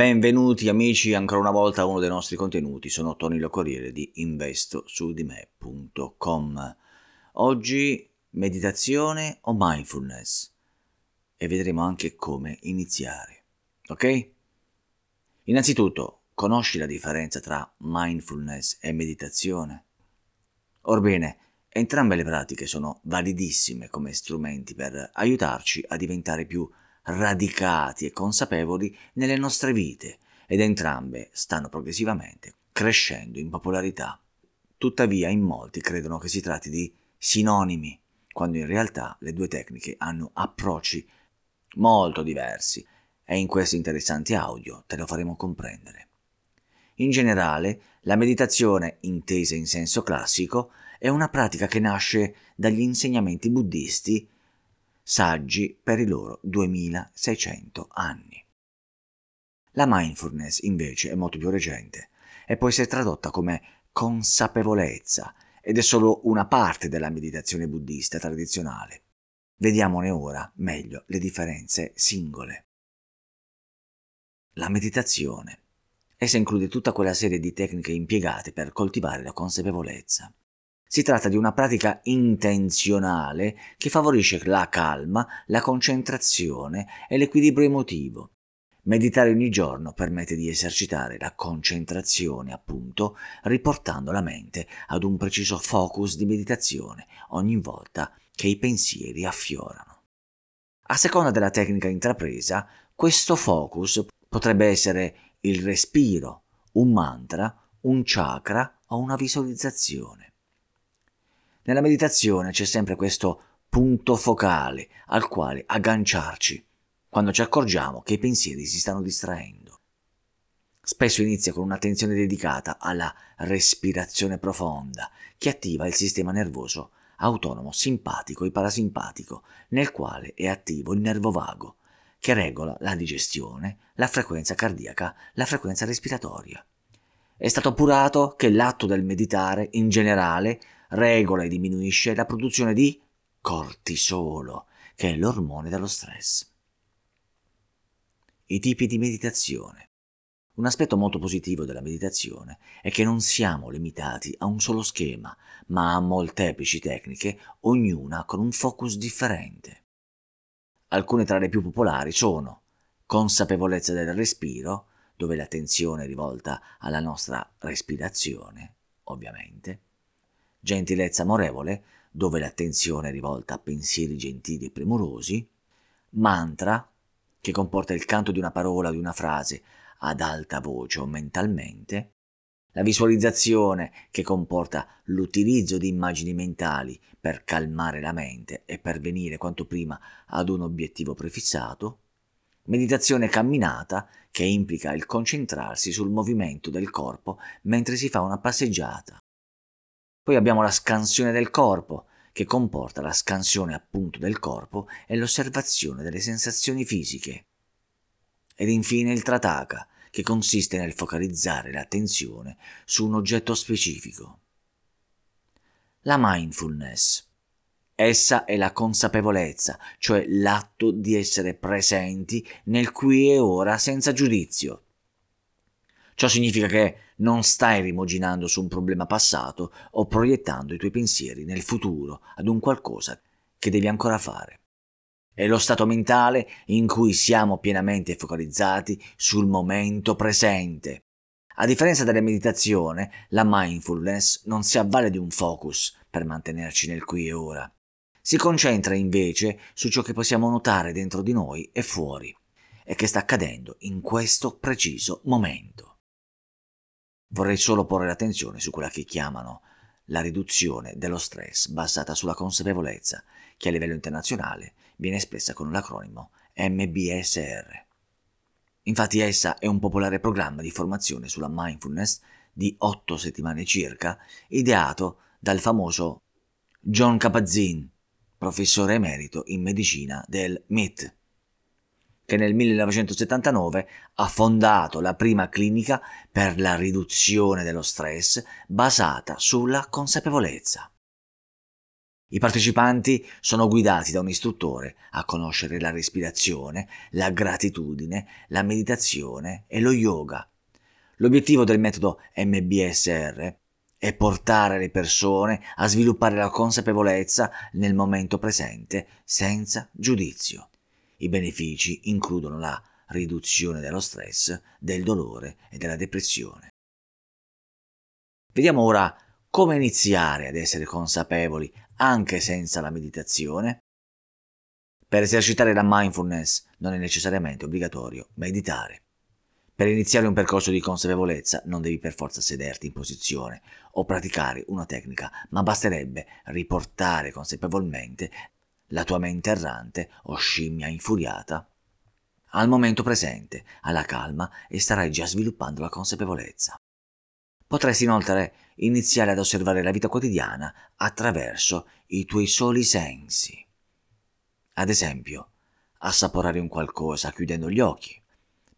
Benvenuti amici ancora una volta a uno dei nostri contenuti, sono Tony Locoriere di investosudime.com. Oggi meditazione o mindfulness e vedremo anche come iniziare, ok? Innanzitutto, conosci la differenza tra mindfulness e meditazione? Orbene, entrambe le pratiche sono validissime come strumenti per aiutarci a diventare più radicati e consapevoli nelle nostre vite ed entrambe stanno progressivamente crescendo in popolarità. Tuttavia in molti credono che si tratti di sinonimi, quando in realtà le due tecniche hanno approcci molto diversi e in questo interessante audio te lo faremo comprendere. In generale, la meditazione, intesa in senso classico, è una pratica che nasce dagli insegnamenti buddisti saggi per i loro 2600 anni. La mindfulness invece è molto più recente e può essere tradotta come consapevolezza ed è solo una parte della meditazione buddista tradizionale. Vediamone ora meglio le differenze singole. La meditazione. Essa include tutta quella serie di tecniche impiegate per coltivare la consapevolezza. Si tratta di una pratica intenzionale che favorisce la calma, la concentrazione e l'equilibrio emotivo. Meditare ogni giorno permette di esercitare la concentrazione, appunto, riportando la mente ad un preciso focus di meditazione ogni volta che i pensieri affiorano. A seconda della tecnica intrapresa, questo focus potrebbe essere il respiro, un mantra, un chakra o una visualizzazione. Nella meditazione c'è sempre questo punto focale al quale agganciarci quando ci accorgiamo che i pensieri si stanno distraendo. Spesso inizia con un'attenzione dedicata alla respirazione profonda che attiva il sistema nervoso autonomo simpatico e parasimpatico nel quale è attivo il nervo vago che regola la digestione, la frequenza cardiaca, la frequenza respiratoria. È stato appurato che l'atto del meditare in generale regola e diminuisce la produzione di cortisolo, che è l'ormone dello stress. I tipi di meditazione. Un aspetto molto positivo della meditazione è che non siamo limitati a un solo schema, ma a molteplici tecniche, ognuna con un focus differente. Alcune tra le più popolari sono consapevolezza del respiro, dove l'attenzione è rivolta alla nostra respirazione, ovviamente, gentilezza amorevole, dove l'attenzione è rivolta a pensieri gentili e premurosi, mantra, che comporta il canto di una parola o di una frase ad alta voce o mentalmente, la visualizzazione che comporta l'utilizzo di immagini mentali per calmare la mente e pervenire quanto prima ad un obiettivo prefissato, meditazione camminata che implica il concentrarsi sul movimento del corpo mentre si fa una passeggiata, poi abbiamo la scansione del corpo, che comporta la scansione appunto del corpo e l'osservazione delle sensazioni fisiche. Ed infine il trataka, che consiste nel focalizzare l'attenzione su un oggetto specifico. La mindfulness. Essa è la consapevolezza, cioè l'atto di essere presenti nel qui e ora senza giudizio. Ciò significa che non stai rimuginando su un problema passato o proiettando i tuoi pensieri nel futuro ad un qualcosa che devi ancora fare. È lo stato mentale in cui siamo pienamente focalizzati sul momento presente. A differenza della meditazione, la mindfulness non si avvale di un focus per mantenerci nel qui e ora. Si concentra invece su ciò che possiamo notare dentro di noi e fuori e che sta accadendo in questo preciso momento. Vorrei solo porre l'attenzione su quella che chiamano la riduzione dello stress basata sulla consapevolezza, che a livello internazionale viene espressa con l'acronimo MBSR. Infatti essa è un popolare programma di formazione sulla mindfulness di otto settimane circa, ideato dal famoso John Kabat-Zinn, professore emerito in medicina del MIT che nel 1979 ha fondato la prima clinica per la riduzione dello stress basata sulla consapevolezza. I partecipanti sono guidati da un istruttore a conoscere la respirazione, la gratitudine, la meditazione e lo yoga. L'obiettivo del metodo MBSR è portare le persone a sviluppare la consapevolezza nel momento presente senza giudizio. I benefici includono la riduzione dello stress, del dolore e della depressione. Vediamo ora come iniziare ad essere consapevoli anche senza la meditazione? Per esercitare la mindfulness non è necessariamente obbligatorio meditare. Per iniziare un percorso di consapevolezza non devi per forza sederti in posizione o praticare una tecnica, ma basterebbe riportare consapevolmente la tua mente errante o scimmia infuriata al momento presente, alla calma e starai già sviluppando la consapevolezza. Potresti inoltre iniziare ad osservare la vita quotidiana attraverso i tuoi soli sensi. Ad esempio, assaporare un qualcosa chiudendo gli occhi,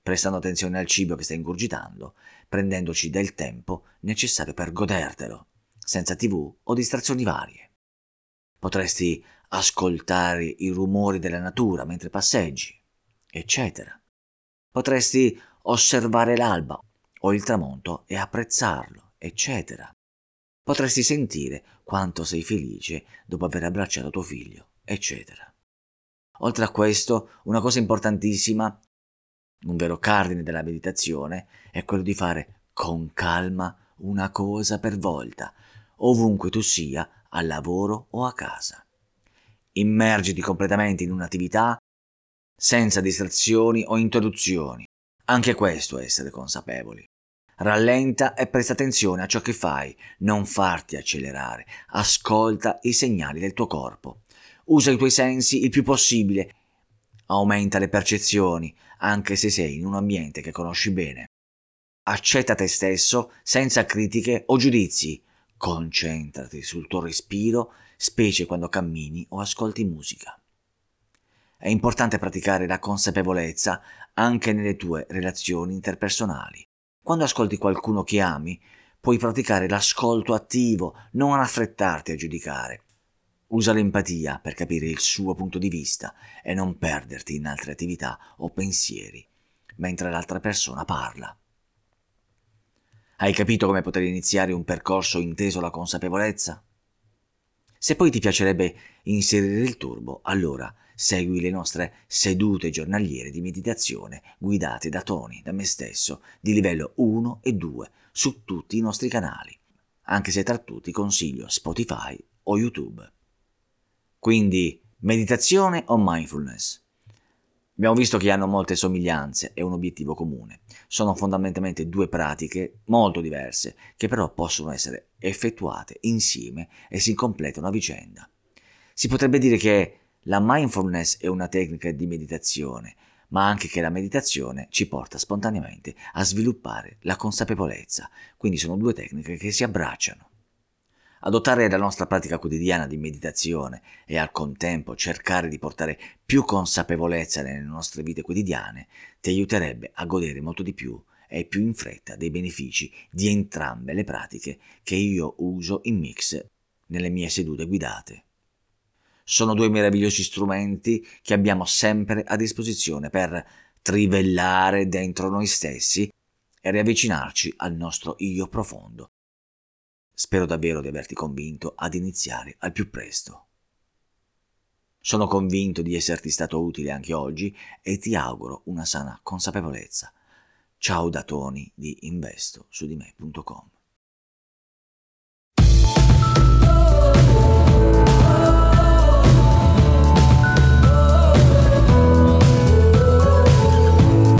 prestando attenzione al cibo che stai ingurgitando, prendendoci del tempo necessario per godertelo, senza tv o distrazioni varie. Potresti ascoltare i rumori della natura mentre passeggi, eccetera. Potresti osservare l'alba o il tramonto e apprezzarlo, eccetera. Potresti sentire quanto sei felice dopo aver abbracciato tuo figlio, eccetera. Oltre a questo, una cosa importantissima, un vero cardine della meditazione, è quello di fare con calma una cosa per volta, ovunque tu sia, al lavoro o a casa. Immergiti completamente in un'attività senza distrazioni o interruzioni. Anche questo è essere consapevoli. Rallenta e presta attenzione a ciò che fai, non farti accelerare, ascolta i segnali del tuo corpo. Usa i tuoi sensi il più possibile, aumenta le percezioni, anche se sei in un ambiente che conosci bene. Accetta te stesso senza critiche o giudizi. Concentrati sul tuo respiro, specie quando cammini o ascolti musica. È importante praticare la consapevolezza anche nelle tue relazioni interpersonali. Quando ascolti qualcuno che ami, puoi praticare l'ascolto attivo, non affrettarti a giudicare. Usa l'empatia per capire il suo punto di vista e non perderti in altre attività o pensieri mentre l'altra persona parla. Hai capito come poter iniziare un percorso inteso alla consapevolezza? Se poi ti piacerebbe inserire il turbo, allora segui le nostre sedute giornaliere di meditazione guidate da Tony, da me stesso, di livello 1 e 2 su tutti i nostri canali, anche se tra tutti consiglio Spotify o YouTube. Quindi, meditazione o mindfulness? Abbiamo visto che hanno molte somiglianze e un obiettivo comune. Sono fondamentalmente due pratiche molto diverse che però possono essere effettuate insieme e si completano a vicenda. Si potrebbe dire che la mindfulness è una tecnica di meditazione, ma anche che la meditazione ci porta spontaneamente a sviluppare la consapevolezza, quindi sono due tecniche che si abbracciano. Adottare la nostra pratica quotidiana di meditazione e al contempo cercare di portare più consapevolezza nelle nostre vite quotidiane ti aiuterebbe a godere molto di più e più in fretta dei benefici di entrambe le pratiche che io uso in mix nelle mie sedute guidate. Sono due meravigliosi strumenti che abbiamo sempre a disposizione per trivellare dentro noi stessi e riavvicinarci al nostro io profondo Spero davvero di averti convinto ad iniziare al più presto. Sono convinto di esserti stato utile anche oggi e ti auguro una sana consapevolezza. Ciao da Tony di investo su di me.com.